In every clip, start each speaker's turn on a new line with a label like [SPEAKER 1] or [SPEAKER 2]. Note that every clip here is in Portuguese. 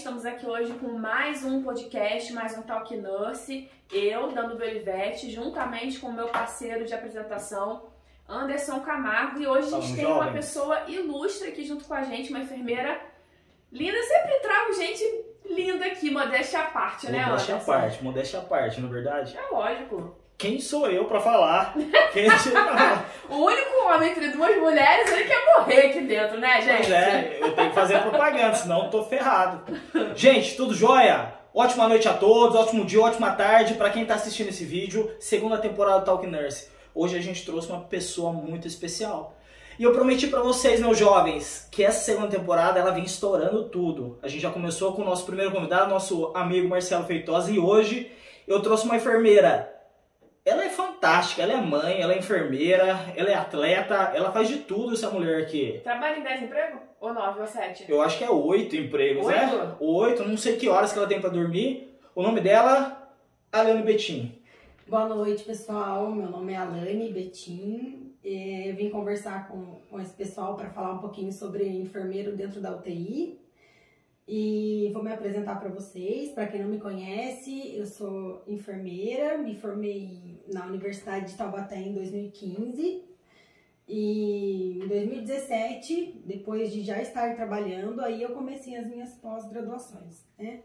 [SPEAKER 1] Estamos aqui hoje com mais um podcast, mais um Talk Nurse. Eu, Dando do Olivete, juntamente com o meu parceiro de apresentação, Anderson Camargo. E hoje a gente tem
[SPEAKER 2] jovem.
[SPEAKER 1] uma pessoa ilustre aqui junto com a gente, uma enfermeira linda. Eu sempre trago gente linda aqui, modéstia à parte, né,
[SPEAKER 2] Modéstia à
[SPEAKER 1] Anderson?
[SPEAKER 2] parte, modéstia à parte, na verdade.
[SPEAKER 1] É lógico.
[SPEAKER 2] Quem sou eu pra falar? Quem sou eu pra falar?
[SPEAKER 1] O único homem entre duas mulheres, ele quer morrer aqui dentro, né, gente?
[SPEAKER 2] Pois é, eu tenho que fazer propaganda, senão eu tô ferrado. Gente, tudo jóia? Ótima noite a todos, ótimo dia, ótima tarde pra quem tá assistindo esse vídeo. Segunda temporada do Talk Nurse. Hoje a gente trouxe uma pessoa muito especial. E eu prometi pra vocês, meus jovens, que essa segunda temporada ela vem estourando tudo. A gente já começou com o nosso primeiro convidado, nosso amigo Marcelo Feitosa, e hoje eu trouxe uma enfermeira fantástica, ela é mãe, ela é enfermeira, ela é atleta, ela faz de tudo essa mulher aqui.
[SPEAKER 1] Trabalha em 10 empregos? Ou 9 ou 7?
[SPEAKER 2] Eu acho que é oito empregos,
[SPEAKER 1] Oito?
[SPEAKER 2] né? Oito, não sei que horas que ela tem pra dormir. O nome dela, Alane Betim.
[SPEAKER 3] Boa noite, pessoal. Meu nome é Alane Betim. Eu vim conversar com, com esse pessoal para falar um pouquinho sobre enfermeiro dentro da UTI. E vou me apresentar para vocês. Para quem não me conhece, eu sou enfermeira, me formei na Universidade de Taubaté em 2015. E em 2017, depois de já estar trabalhando, aí eu comecei as minhas pós-graduações, né?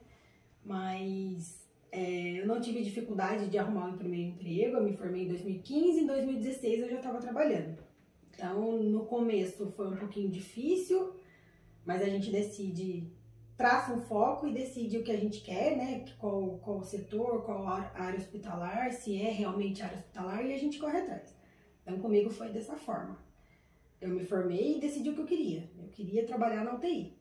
[SPEAKER 3] Mas é, eu não tive dificuldade de arrumar um primeiro emprego, eu me formei em 2015, em 2016 eu já estava trabalhando. Então, no começo foi um pouquinho difícil, mas a gente decide, traça um foco e decide o que a gente quer, né? Qual, qual setor, qual área hospitalar, se é realmente área hospitalar, e a gente corre atrás. Então, comigo foi dessa forma. Eu me formei e decidi o que eu queria. Eu queria trabalhar na UTI.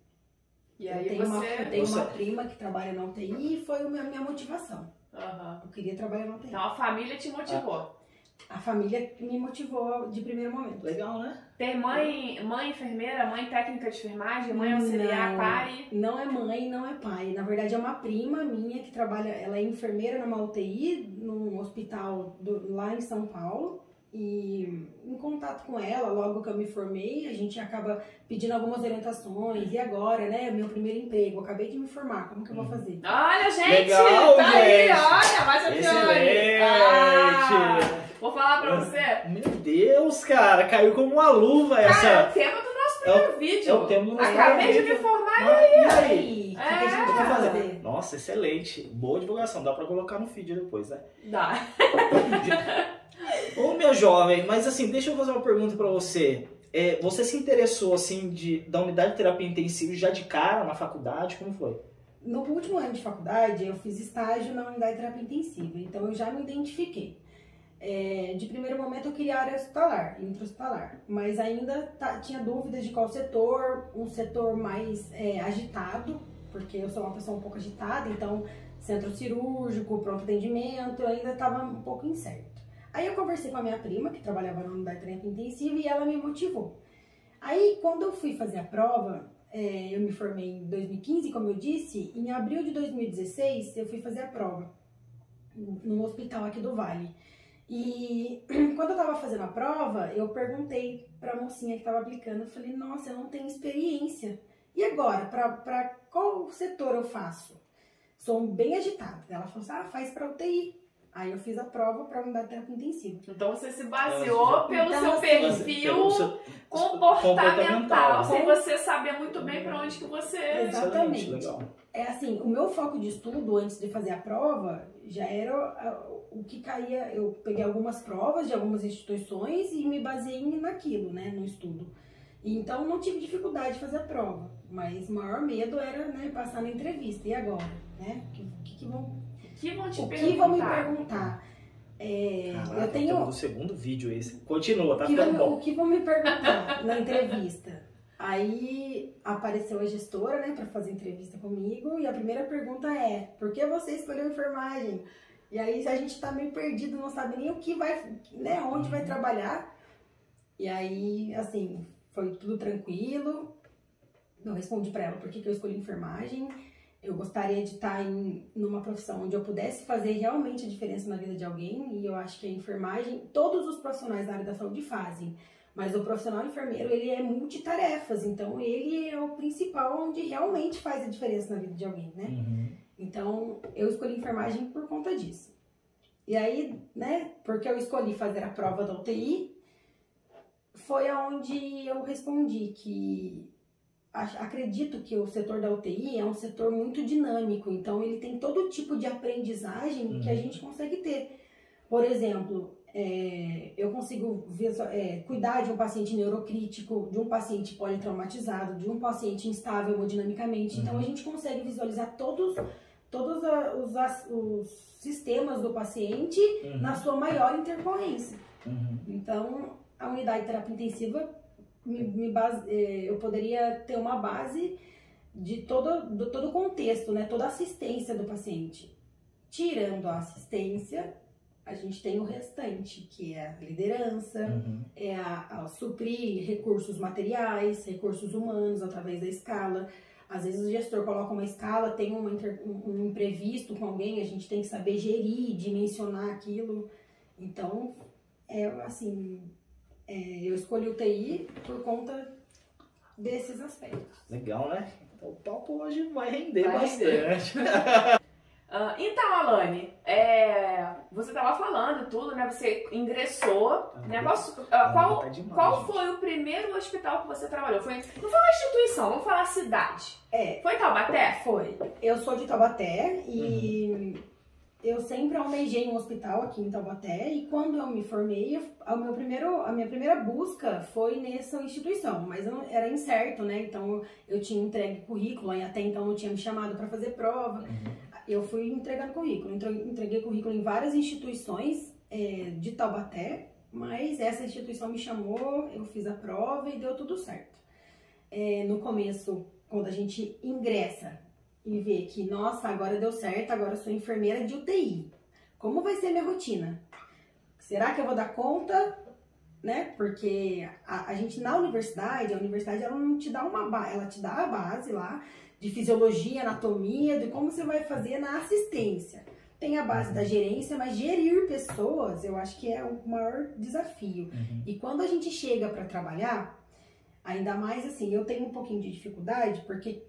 [SPEAKER 1] E
[SPEAKER 3] eu
[SPEAKER 1] aí
[SPEAKER 3] tenho, uma,
[SPEAKER 1] você...
[SPEAKER 3] eu tenho uma
[SPEAKER 2] Você-
[SPEAKER 3] prima que trabalha na UTI e foi a minha, minha motivação.
[SPEAKER 1] Aham.
[SPEAKER 3] Eu queria trabalhar na UTI.
[SPEAKER 1] Então a família te motivou.
[SPEAKER 3] A família me motivou de primeiro momento.
[SPEAKER 2] Legal, né?
[SPEAKER 1] Tem mãe, mãe enfermeira, mãe técnica de enfermagem, mãe auxiliar,
[SPEAKER 3] Não.
[SPEAKER 1] pai.
[SPEAKER 3] Não é mãe, não é pai. Na verdade, é uma prima minha que trabalha, ela é enfermeira numa UTI, num hospital do- lá em São Paulo. E em contato com ela, logo que eu me formei, a gente acaba pedindo algumas orientações. E agora, né? Meu primeiro emprego, acabei de me formar, como que eu vou
[SPEAKER 2] Uhum.
[SPEAKER 3] fazer?
[SPEAKER 1] Olha, gente!
[SPEAKER 2] Legal,
[SPEAKER 1] tá aí,
[SPEAKER 2] gente.
[SPEAKER 1] olha, mais aqui,
[SPEAKER 2] Excelente!
[SPEAKER 1] Ah, vou falar pra você.
[SPEAKER 2] Meu Deus, cara, caiu como uma luva
[SPEAKER 1] Cara, é
[SPEAKER 2] essa.
[SPEAKER 1] o tema do nosso
[SPEAKER 2] É o-
[SPEAKER 1] primeiro vídeo.
[SPEAKER 2] é o tema do nosso
[SPEAKER 1] Acabei de
[SPEAKER 2] primeiro
[SPEAKER 1] me
[SPEAKER 2] vídeo.
[SPEAKER 1] formar.
[SPEAKER 2] Mas, e
[SPEAKER 3] E
[SPEAKER 2] aí?
[SPEAKER 3] aí, o que, que a gente
[SPEAKER 2] O que
[SPEAKER 3] vai
[SPEAKER 2] fazer?
[SPEAKER 3] fazer?
[SPEAKER 2] Nossa, excelente. Boa divulgação. Dá pra colocar no feed depois, né?
[SPEAKER 1] Dá.
[SPEAKER 2] Ô, meu jovem, mas assim, deixa eu fazer uma pergunta pra você. É, você se interessou, assim, de, da unidade de terapia intensiva já de cara na faculdade? Como foi?
[SPEAKER 3] No último ano de faculdade, eu fiz estágio na unidade de terapia intensiva, então eu já me identifiquei. É, de primeiro momento eu queria área hospitalar, intra-hospitalar, mas ainda tá- tinha dúvidas de qual setor, um setor mais é, agitado, porque eu sou uma pessoa um pouco agitada, então centro cirúrgico, pronto atendimento, eu ainda estava um pouco incerto. Aí eu conversei com a minha prima, que trabalhava na unidade de terapia intensiva, e ela me motivou. Aí, quando eu fui fazer a prova, é, eu me formei em 2015, como eu disse, em abril de 2016 eu fui fazer a prova num hospital aqui do Vale. E quando eu tava fazendo a prova, eu perguntei pra mocinha que tava aplicando, eu falei, nossa, eu não tenho experiência. E agora, pra, qual setor eu faço? Sou bem agitada. Ela falou assim, ah, faz pra UTI. Aí eu fiz a prova pra unidade de terapia intensiva.
[SPEAKER 1] Então você se baseou pelo
[SPEAKER 3] Então,
[SPEAKER 1] seu
[SPEAKER 3] assim,
[SPEAKER 1] perfil
[SPEAKER 2] Pelo seu-
[SPEAKER 1] comportamental, sem
[SPEAKER 2] né?
[SPEAKER 1] você saber muito bem pra onde que você...
[SPEAKER 3] Exatamente.
[SPEAKER 2] Legal.
[SPEAKER 3] É assim, o meu foco de estudo antes de fazer a prova já era ah, o que caía. Eu peguei algumas provas de algumas instituições e me baseei naquilo, né, no estudo. E Então não tive dificuldade de fazer a prova, mas o maior medo era né, passar na entrevista. E agora, né? O que, que, que vão,
[SPEAKER 1] que vão te
[SPEAKER 3] o que
[SPEAKER 1] perguntar?
[SPEAKER 3] vão me perguntar? É,
[SPEAKER 2] Caraca,
[SPEAKER 3] eu tenho
[SPEAKER 2] temos o segundo vídeo esse. Continua, tá
[SPEAKER 3] que
[SPEAKER 2] ficando bom.
[SPEAKER 3] o que vão me perguntar na entrevista? Aí apareceu a gestora, né, pra fazer entrevista comigo, e a primeira pergunta é: por que você escolheu enfermagem? E aí a gente tá meio perdido, não sabe nem o que vai, né, onde vai trabalhar. E aí, assim, foi tudo tranquilo. Eu respondi pra ela por que, que eu escolhi enfermagem. Eu gostaria de estar em numa profissão onde eu pudesse fazer realmente a diferença na vida de alguém, e eu acho que a enfermagem, todos os profissionais da área da saúde fazem, Mas o profissional enfermeiro, ele é multitarefas, então ele é o principal onde realmente faz a diferença na vida de alguém, né?
[SPEAKER 2] Uhum.
[SPEAKER 3] Então, eu escolhi enfermagem por conta disso. E aí, né, porque eu escolhi fazer a prova da UTI, foi aonde eu respondi que acredito que o setor da UTI é um setor muito dinâmico, então ele tem todo tipo de aprendizagem que a
[SPEAKER 2] Uhum.
[SPEAKER 3] gente consegue ter. Por exemplo, é, eu consigo é, cuidar de um paciente neurocrítico, de um paciente politraumatizado, de um paciente instável hemodinamicamente. Então
[SPEAKER 2] Uhum.
[SPEAKER 3] a gente consegue visualizar todos, todos a- os, as- os sistemas do paciente
[SPEAKER 2] Uhum.
[SPEAKER 3] na sua maior intercorrência.
[SPEAKER 2] Uhum.
[SPEAKER 3] Então, a unidade de terapia intensiva, me, me base- eh, eu poderia ter uma base de todo, do todo o contexto, né? toda a assistência do paciente. Tirando a assistência, a gente tem o restante, que é a liderança,
[SPEAKER 2] Uhum.
[SPEAKER 3] é a, a suprir recursos materiais, recursos humanos através da escala. Às vezes o gestor coloca uma escala, tem uma um, um imprevisto com alguém, a gente tem que saber gerir, dimensionar aquilo. Então, é assim, é, eu escolhi o TI por conta desses aspectos.
[SPEAKER 2] Legal, né? Então o papo hoje vai render
[SPEAKER 1] Vai
[SPEAKER 2] bastante.
[SPEAKER 1] Ah, então, Alane, é, você estava falando tudo, né? Você ingressou, né? Qual, ah, qual,
[SPEAKER 2] Tá demais,
[SPEAKER 1] qual foi o primeiro hospital que você trabalhou? Foi, não foi uma instituição, vamos falar cidade.
[SPEAKER 3] É,
[SPEAKER 1] Foi Taubaté?
[SPEAKER 3] Foi. Eu sou de Taubaté e eu sempre almejei um hospital aqui em Taubaté e quando eu me formei, o meu primeiro, a minha primeira busca foi nessa instituição, mas eu, era incerto, né? Então eu tinha entregue currículo e até então não tinha me chamado para fazer prova.
[SPEAKER 2] Uhum.
[SPEAKER 3] Eu fui entregando currículo, Entre- entreguei currículo em várias instituições é, de Taubaté, mas essa instituição me chamou, eu fiz a prova e deu tudo certo. É, no começo, quando a gente ingressa e vê que, nossa, agora deu certo, agora eu sou enfermeira de UTI. Como vai ser minha rotina? Será que eu vou dar conta? Né? Porque a, a gente na universidade, a universidade ela não te dá uma base, ela te dá a base lá de fisiologia, anatomia, de como você vai fazer na assistência. Tem a base da gerência, mas gerir pessoas eu acho que é o maior desafio.
[SPEAKER 2] Uhum.
[SPEAKER 3] E quando a gente chega para trabalhar, ainda mais assim, eu tenho um pouquinho de dificuldade porque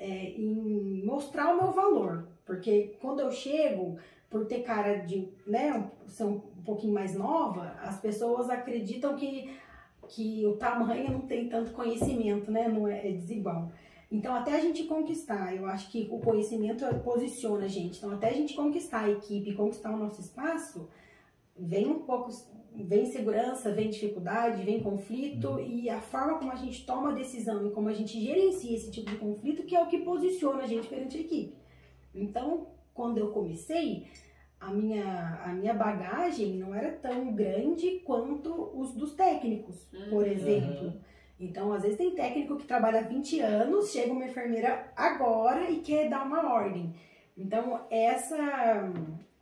[SPEAKER 3] é, em mostrar o meu valor, porque quando eu chego, por ter cara de, né, ser um pouquinho mais nova, as pessoas acreditam que que o tamanho não tem tanto conhecimento, né, não é, é desigual. Então, até a gente conquistar, eu acho que o conhecimento posiciona a gente. Então, até a gente conquistar a equipe, conquistar o nosso espaço, vem um pouco, vem insegurança, vem dificuldade, vem conflito e a forma como a gente toma a decisão e como a gente gerencia esse tipo de conflito que é o que posiciona a gente perante a equipe. Então, quando eu comecei, a minha, a minha bagagem não era tão grande quanto os dos técnicos, por
[SPEAKER 1] Uhum.
[SPEAKER 3] exemplo. Então, às vezes tem técnico que trabalha há 20 anos, chega uma enfermeira agora e quer dar uma ordem. Então, essa.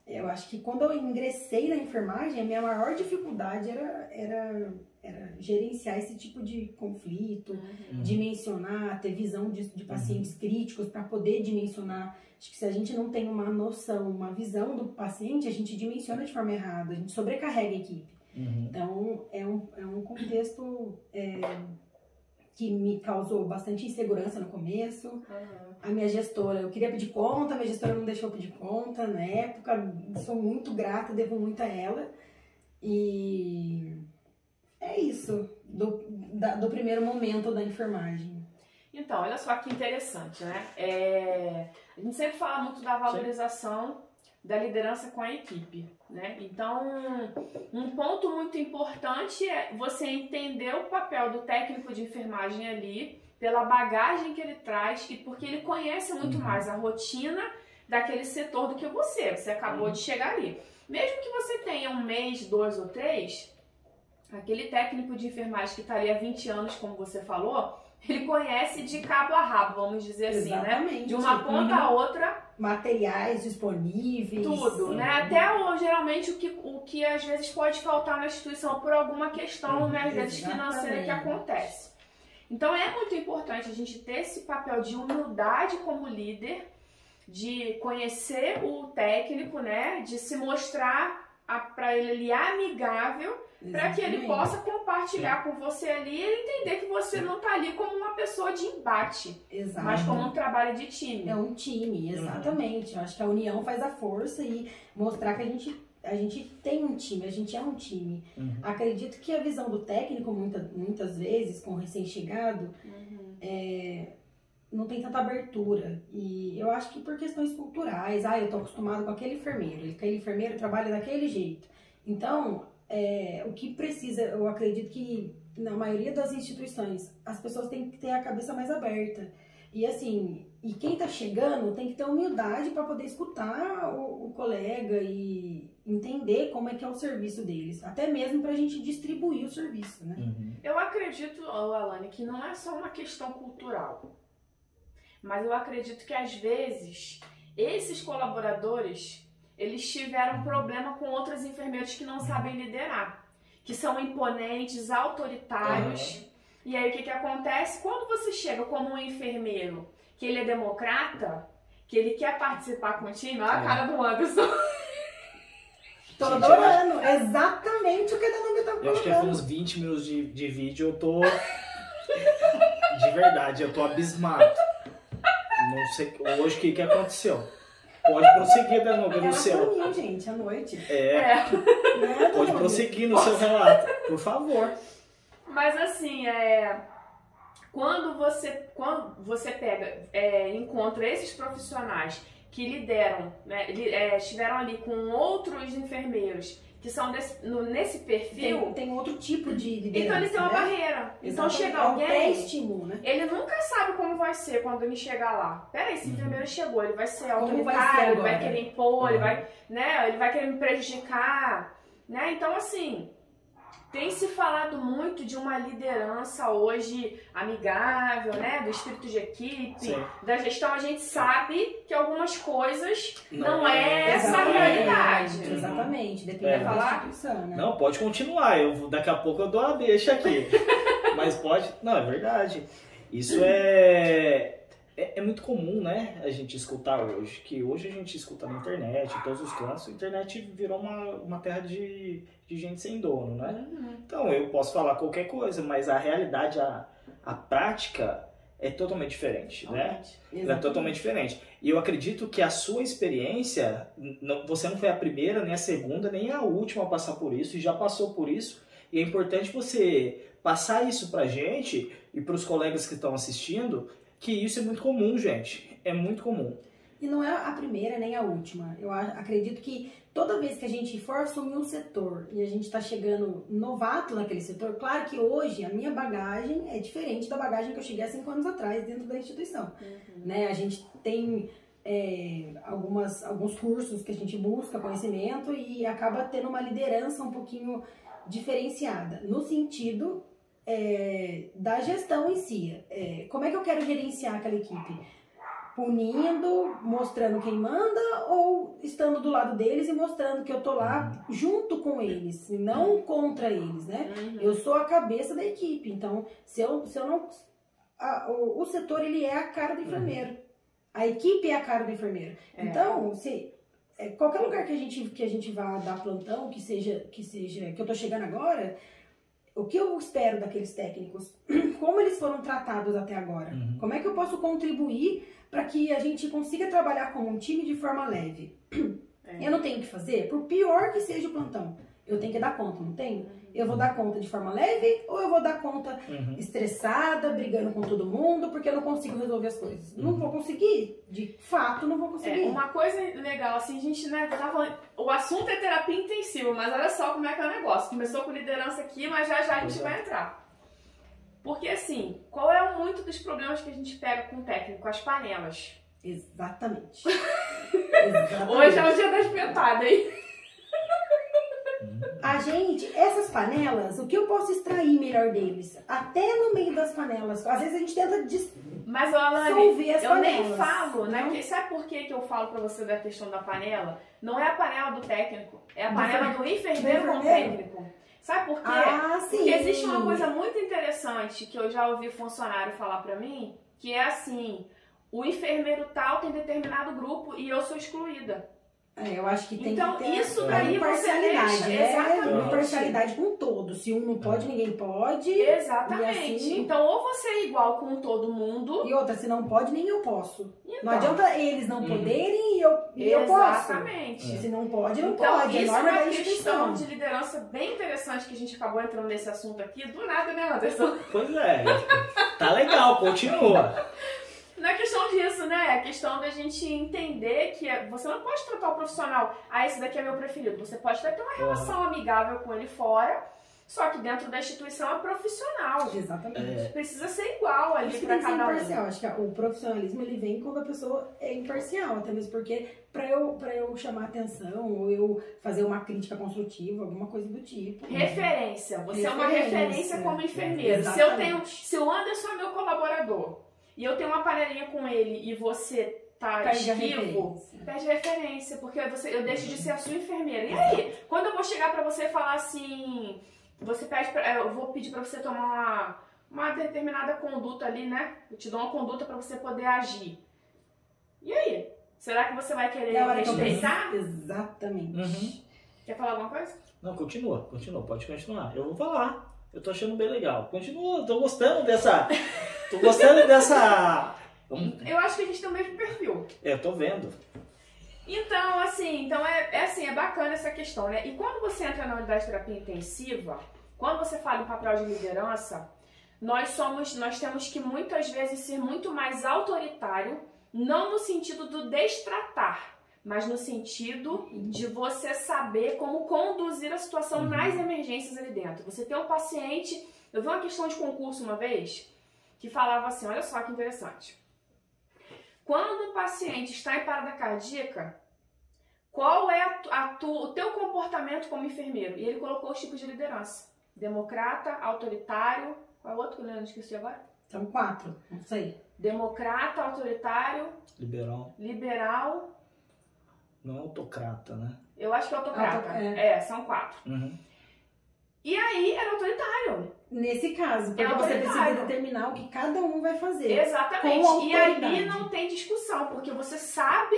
[SPEAKER 3] Eu acho que quando eu ingressei na enfermagem, a minha maior dificuldade era, era, era gerenciar esse tipo de conflito,
[SPEAKER 1] Uhum.
[SPEAKER 3] dimensionar, ter visão de, de pacientes críticos para poder dimensionar. Acho que se a gente não tem uma noção, uma visão do paciente, a gente dimensiona de forma errada, a gente sobrecarrega a equipe.
[SPEAKER 2] Uhum.
[SPEAKER 3] Então, é um, é um contexto é, que me causou bastante insegurança no começo.
[SPEAKER 1] Uhum.
[SPEAKER 3] A minha gestora, eu queria pedir conta, a minha gestora não deixou pedir conta na época. Sou muito grata, devo muito a ela. E é isso, do, da- do primeiro momento da enfermagem.
[SPEAKER 1] Então, olha só que interessante, né? É, a gente sempre fala muito da valorização da liderança com a equipe, né? Então, um ponto muito importante é você entender o papel do técnico de enfermagem ali, pela bagagem que ele traz e porque ele conhece muito
[SPEAKER 2] Uhum.
[SPEAKER 1] mais a rotina daquele setor do que você. Você acabou
[SPEAKER 2] Uhum.
[SPEAKER 1] de chegar ali. Mesmo que você tenha um mês, dois ou três, aquele técnico de enfermagem que está ali há 20 anos, como você falou, ele conhece de cabo a rabo, vamos dizer assim, né?
[SPEAKER 3] Exatamente.
[SPEAKER 1] De uma ponta a outra,
[SPEAKER 3] Materiais disponíveis.
[SPEAKER 1] tudo, né? Até o, geralmente o que, o que às vezes pode faltar na instituição por alguma questão,
[SPEAKER 2] Uhum,
[SPEAKER 1] né, às vezes financeira que
[SPEAKER 3] exatamente.
[SPEAKER 1] acontece. Então é muito importante a gente ter esse papel de humildade como líder, de conhecer o técnico, né? De se mostrar para ele ali amigável para que ele possa compartilhar com você ali e ele entender que você não tá ali como uma pessoa de embate,
[SPEAKER 3] Exato.
[SPEAKER 1] mas como um trabalho de time.
[SPEAKER 3] É um time, exatamente. Eu acho que a união faz a força e mostrar que a gente a gente tem um time, a gente é um time.
[SPEAKER 2] Uhum.
[SPEAKER 3] Acredito que a visão do técnico, muita, muitas vezes, com o recém-chegado,
[SPEAKER 1] Uhum.
[SPEAKER 3] é, não tem tanta abertura. E eu acho que por questões culturais, ah, eu tô acostumado com aquele enfermeiro, aquele enfermeiro trabalha daquele jeito. Então, é, o que precisa, eu acredito que na maioria das instituições, as pessoas têm que ter a cabeça mais aberta. E assim, e quem tá chegando tem que ter humildade para poder escutar o, o, colega e entender como é que é o serviço deles, até mesmo para a gente distribuir o serviço, né?
[SPEAKER 2] Uhum.
[SPEAKER 1] Eu acredito, Alane, que não é só uma questão cultural, mas eu acredito que às vezes esses colaboradores eles tiveram problema com outros enfermeiros que não sabem liderar, que são imponentes, autoritários.
[SPEAKER 2] Uhum.
[SPEAKER 1] E aí o que, que acontece? Quando você chega como um enfermeiro que ele é democrata, que ele quer participar com o time, olha a
[SPEAKER 2] Sim.
[SPEAKER 1] cara do Anderson.
[SPEAKER 3] Tô
[SPEAKER 2] Gente,
[SPEAKER 3] adorando, exatamente o que a Danube tá
[SPEAKER 2] Eu acho que uns 20 minutos de, de vídeo, eu tô. De verdade, eu tô abismado. Não sei hoje o que, que aconteceu. Pode prosseguir, Danube,
[SPEAKER 3] Era
[SPEAKER 2] no seu.
[SPEAKER 3] pra mim, gente, à noite.
[SPEAKER 2] É,
[SPEAKER 1] É.
[SPEAKER 3] Né,
[SPEAKER 2] pode
[SPEAKER 3] Danube?
[SPEAKER 2] prosseguir no seu relato, por favor.
[SPEAKER 1] Mas assim, é, quando você quando você pega, é, encontra esses profissionais que lideram, né, li- é, estiveram ali com outros enfermeiros que são desse- no- nesse perfil,
[SPEAKER 3] Tem, tem outro tipo de liderança.
[SPEAKER 1] então ele tem uma
[SPEAKER 3] né?
[SPEAKER 1] barreira. Então
[SPEAKER 3] Exatamente.
[SPEAKER 1] chega
[SPEAKER 3] É um
[SPEAKER 1] alguém,
[SPEAKER 3] né?
[SPEAKER 1] ele nunca sabe como vai ser quando ele chegar lá. Peraí, esse
[SPEAKER 2] Uhum.
[SPEAKER 1] enfermeiro chegou, ele vai ser
[SPEAKER 3] Como vai
[SPEAKER 1] autoritário,
[SPEAKER 3] ser
[SPEAKER 1] ele vai querer impor, ele
[SPEAKER 2] Uhum.
[SPEAKER 1] vai, né, ele vai querer me prejudicar, né? Então assim, tem se falado muito de uma liderança hoje amigável, né, do espírito de equipe,
[SPEAKER 2] Sim.
[SPEAKER 1] da gestão. A gente sabe que algumas coisas
[SPEAKER 2] Não
[SPEAKER 1] não, é,
[SPEAKER 2] é
[SPEAKER 1] essa a realidade.
[SPEAKER 3] Exatamente, depende
[SPEAKER 2] É.
[SPEAKER 3] da
[SPEAKER 1] Falar?
[SPEAKER 3] instituição, né?
[SPEAKER 2] Não, pode continuar. Eu, vou- daqui a pouco eu dou a deixa aqui. Mas pode. Não, é verdade. Isso é, é. É muito comum, né? A gente escutar hoje. Que hoje a gente escuta na internet, em todos os cantos. A internet virou uma, uma terra de, de gente sem dono, né?
[SPEAKER 1] Uhum.
[SPEAKER 2] Então eu posso falar qualquer coisa, mas a realidade, a, a prática é totalmente diferente, né? Ela é
[SPEAKER 3] Exatamente.
[SPEAKER 2] totalmente diferente. E eu acredito que a sua experiência, não- você não foi a primeira, nem a segunda, nem a última a passar por isso, e já passou por isso. E é importante você passar isso pra gente e pros colegas que estão assistindo, que isso é muito comum, gente. É muito comum.
[SPEAKER 3] E não é a primeira nem a última. Eu acredito que toda vez que a gente for assumir um setor e a gente está chegando novato naquele setor, claro que hoje a minha bagagem é diferente da bagagem que eu cheguei há cinco anos atrás dentro da instituição.
[SPEAKER 1] Uhum.
[SPEAKER 3] né? A gente tem é, algumas, alguns cursos que a gente busca conhecimento e acaba tendo uma liderança um pouquinho diferenciada, no sentido é, da gestão em si. É, como é que eu quero gerenciar aquela equipe? Punindo, mostrando quem manda ou estando do lado deles e mostrando que eu tô lá junto com eles, não contra eles, né?
[SPEAKER 1] Uhum.
[SPEAKER 3] Eu sou a cabeça da equipe, então se eu, se eu não. a- o, o setor ele é a cara do enfermeiro. A equipe é a cara do enfermeiro.
[SPEAKER 1] É.
[SPEAKER 3] Então, se é, qualquer lugar que a gente que a gente vá dar plantão, que seja que seja que eu tô chegando agora, o que eu espero daqueles técnicos? Como eles foram tratados até agora?
[SPEAKER 2] Uhum.
[SPEAKER 3] Como é que eu posso contribuir para que a gente consiga trabalhar como um time de forma leve?
[SPEAKER 1] É.
[SPEAKER 3] Eu não tenho o que fazer, por pior que seja o plantão. Eu tenho que dar conta, não tenho? Eu vou dar conta de forma leve ou eu vou dar conta
[SPEAKER 2] Uhum.
[SPEAKER 3] estressada, brigando com todo mundo, porque eu não consigo resolver as coisas? Não
[SPEAKER 2] Uhum.
[SPEAKER 3] vou conseguir. De fato, não vou
[SPEAKER 1] É,
[SPEAKER 3] conseguir.
[SPEAKER 1] uma coisa legal, assim, a gente, né, tá falando, o assunto é terapia intensiva, mas olha só como é que é o negócio. Começou com liderança aqui, mas já já a gente
[SPEAKER 2] é.
[SPEAKER 1] vai entrar. Porque, assim, qual é o muito dos problemas que a gente pega com o técnico? As panelas.
[SPEAKER 3] Exatamente. Exatamente.
[SPEAKER 1] Hoje é o dia das petadas, hein?
[SPEAKER 3] A gente, essas panelas, o que eu posso extrair melhor deles? Até no meio das panelas. Às vezes a gente tenta dis-
[SPEAKER 1] Mas, Alane,
[SPEAKER 3] dissolver as
[SPEAKER 1] eu
[SPEAKER 3] panelas.
[SPEAKER 1] nem falo, né?
[SPEAKER 3] Não?
[SPEAKER 1] Que, sabe por que, que eu falo pra você da questão da panela? Não é a panela do técnico, é a panela do enfermeiro com técnico. Sabe por quê?
[SPEAKER 3] Ah, sim.
[SPEAKER 1] Porque existe uma coisa muito interessante que eu já ouvi funcionário falar pra mim, que é assim, o enfermeiro tal tem determinado grupo e eu sou excluída.
[SPEAKER 3] É, eu acho que tem
[SPEAKER 1] Então,
[SPEAKER 3] que ter
[SPEAKER 1] isso
[SPEAKER 3] a
[SPEAKER 1] daí
[SPEAKER 3] imparcialidade.
[SPEAKER 1] você deixa-
[SPEAKER 3] é
[SPEAKER 1] exatamente.
[SPEAKER 3] imparcialidade com todos. Se um não pode, ninguém pode.
[SPEAKER 1] Exatamente.
[SPEAKER 3] Assim-
[SPEAKER 1] Então, ou você é igual com todo mundo.
[SPEAKER 3] E outra, se não pode, nem eu posso.
[SPEAKER 1] Então,
[SPEAKER 3] Não adianta eles não
[SPEAKER 2] Uhum.
[SPEAKER 3] poderem e eu, e eu posso.
[SPEAKER 1] Exatamente.
[SPEAKER 3] Se não pode, não
[SPEAKER 1] Então,
[SPEAKER 3] pode. É
[SPEAKER 1] isso é uma questão de liderança bem interessante que a gente acabou entrando nesse assunto aqui. Do nada, né, Anderson?
[SPEAKER 2] Pois é. Tá legal, continua.
[SPEAKER 1] Não é questão disso, né? É questão da gente entender que é- você não pode tratar o profissional, ah, esse daqui é meu preferido. Você pode até ter uma relação amigável com ele fora, só que dentro da instituição é profissional.
[SPEAKER 3] Exatamente.
[SPEAKER 2] É.
[SPEAKER 1] Precisa ser igual ali
[SPEAKER 3] ser
[SPEAKER 1] cada
[SPEAKER 3] imparcial.
[SPEAKER 1] um.
[SPEAKER 3] Acho que o profissionalismo ele vem quando a pessoa é imparcial, até mesmo porque para eu para eu chamar atenção ou eu fazer uma crítica construtiva, alguma coisa do tipo.
[SPEAKER 1] Referência. Você é uma
[SPEAKER 3] Referência.
[SPEAKER 1] referência como enfermeiro. Se eu tenho, se o Anderson é meu colaborador e eu tenho uma panelinha com ele e você tá
[SPEAKER 3] Perde a
[SPEAKER 1] esquivo,
[SPEAKER 3] referência.
[SPEAKER 1] perde referência, porque você, eu deixo de ser a sua enfermeira. E aí, quando eu vou chegar pra você e falar assim, você pede pra, eu vou pedir pra você tomar uma, uma determinada conduta ali, né? Eu te dou uma conduta pra você poder agir. E aí? Será que você vai querer
[SPEAKER 3] É
[SPEAKER 1] respeitar?
[SPEAKER 3] Exatamente.
[SPEAKER 2] Uhum.
[SPEAKER 1] Quer falar alguma coisa?
[SPEAKER 2] Não, continua, continua, pode continuar. Eu vou falar. Eu tô achando bem legal. Continua, tô gostando dessa. Tô gostando dessa.
[SPEAKER 1] Eu acho que a gente tem o mesmo perfil.
[SPEAKER 2] É, eu tô vendo.
[SPEAKER 1] Então, assim, então é, é assim, é bacana essa questão, né? E quando você entra na unidade de terapia intensiva, quando você fala em papel de liderança, nós somos, nós temos que muitas vezes ser muito mais autoritário, não no sentido do destratar, mas no sentido de você saber como conduzir a situação
[SPEAKER 2] Uhum.
[SPEAKER 1] nas emergências ali dentro. Você tem um paciente, eu vi uma questão de concurso uma vez que falava assim, olha só que interessante. Quando um paciente está em parada cardíaca, qual é a a tu- o teu comportamento como enfermeiro? E ele colocou os tipos de liderança. Democrata, autoritário, qual é o outro que eu não esqueci agora?
[SPEAKER 3] São quatro, não sei.
[SPEAKER 1] Democrata, autoritário,
[SPEAKER 2] Liberal.
[SPEAKER 1] liberal,
[SPEAKER 2] Não é autocrata, né?
[SPEAKER 1] eu acho que é autocrata.
[SPEAKER 3] Auto-
[SPEAKER 1] é. são quatro.
[SPEAKER 2] Uhum.
[SPEAKER 1] E aí era autoritário.
[SPEAKER 3] Nesse caso, porque
[SPEAKER 1] É
[SPEAKER 3] você precisa determinar o que cada um vai fazer.
[SPEAKER 1] Exatamente.
[SPEAKER 3] Com
[SPEAKER 1] E ali
[SPEAKER 3] autoridade.
[SPEAKER 1] não tem discussão, porque você sabe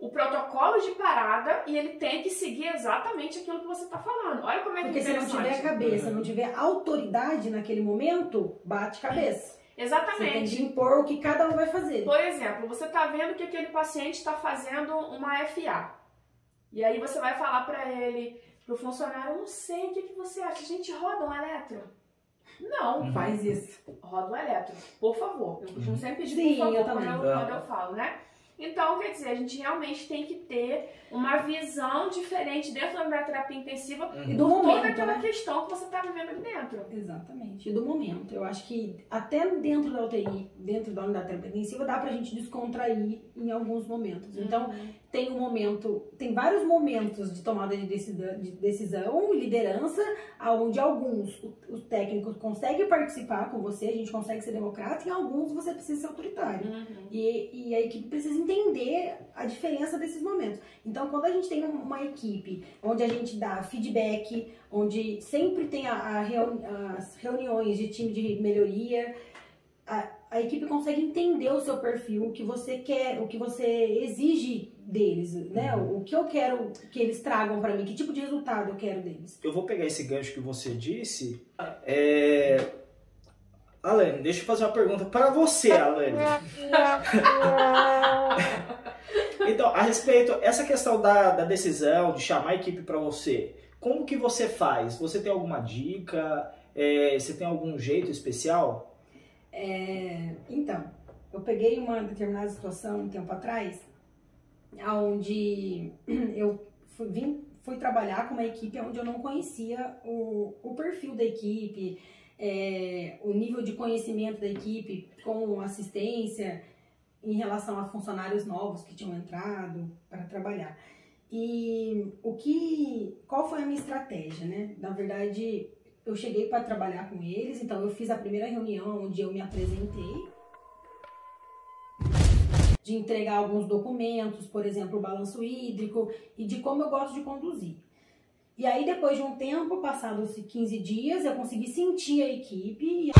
[SPEAKER 1] o protocolo de parada e ele tem que seguir exatamente aquilo que você está falando. Olha como é que
[SPEAKER 3] Porque
[SPEAKER 1] é
[SPEAKER 3] se não tiver cabeça, não tiver autoridade naquele momento, bate cabeça. Você tem
[SPEAKER 1] Exatamente.
[SPEAKER 3] que impor o que cada um vai fazer.
[SPEAKER 1] Por exemplo, você está vendo que aquele paciente está fazendo uma FA. E aí você vai falar para ele, pro funcionário, eu não sei, o que, que você acha? A gente roda um eletro? Não,
[SPEAKER 2] Uhum.
[SPEAKER 3] Faz isso.
[SPEAKER 1] roda o eletro, por favor. Eu costumo sempre pedir
[SPEAKER 3] Sim,
[SPEAKER 1] por favor
[SPEAKER 3] eu
[SPEAKER 1] quando
[SPEAKER 3] também.
[SPEAKER 1] eu, quando eu falo, né? Então, quer dizer, a gente realmente tem que ter uma visão diferente dentro da terapia intensiva
[SPEAKER 3] E
[SPEAKER 2] Uhum.
[SPEAKER 3] do
[SPEAKER 1] por toda
[SPEAKER 3] momento,
[SPEAKER 1] aquela
[SPEAKER 3] né?
[SPEAKER 1] questão que você está vivendo ali dentro.
[SPEAKER 3] Exatamente. E do momento. Eu acho que até dentro da UTI, dentro da unidade terapia intensiva, dá pra gente descontrair em alguns momentos. Então, tem um momento, tem vários momentos de tomada de decisão, de decisão liderança, onde alguns o, o técnico consegue participar com você, a gente consegue ser democrata, e alguns você precisa ser autoritário.
[SPEAKER 1] Uhum.
[SPEAKER 3] E, e a equipe precisa entender a diferença desses momentos. Então, quando a gente tem um- uma equipe onde a gente dá feedback, onde sempre tem a, a reuni- as reuniões de time de melhoria, a, a equipe consegue entender o seu perfil, o que você quer, o que você exige deles, né? O, o que eu quero que eles tragam pra mim, que tipo de resultado eu quero deles.
[SPEAKER 2] Eu vou pegar esse gancho que você disse. É... Alane, deixa eu fazer uma pergunta para você, Alane. Então, a respeito, essa questão da, da decisão, de chamar a equipe para você, como que você faz? Você tem alguma dica? É, você tem algum jeito especial?
[SPEAKER 3] É, então, eu peguei uma determinada situação um tempo atrás, onde eu fui, vim, fui trabalhar com uma equipe onde eu não conhecia o, o perfil da equipe, é, o nível de conhecimento da equipe com assistência em relação a funcionários novos que tinham entrado para trabalhar. E o que, qual foi a minha estratégia, né? Na verdade, eu cheguei para trabalhar com eles, então eu fiz a primeira reunião onde eu me apresentei, de entregar alguns documentos, por exemplo, o balanço hídrico e de como eu gosto de conduzir. E aí, depois de um tempo, passados 15 dias, eu consegui sentir a equipe e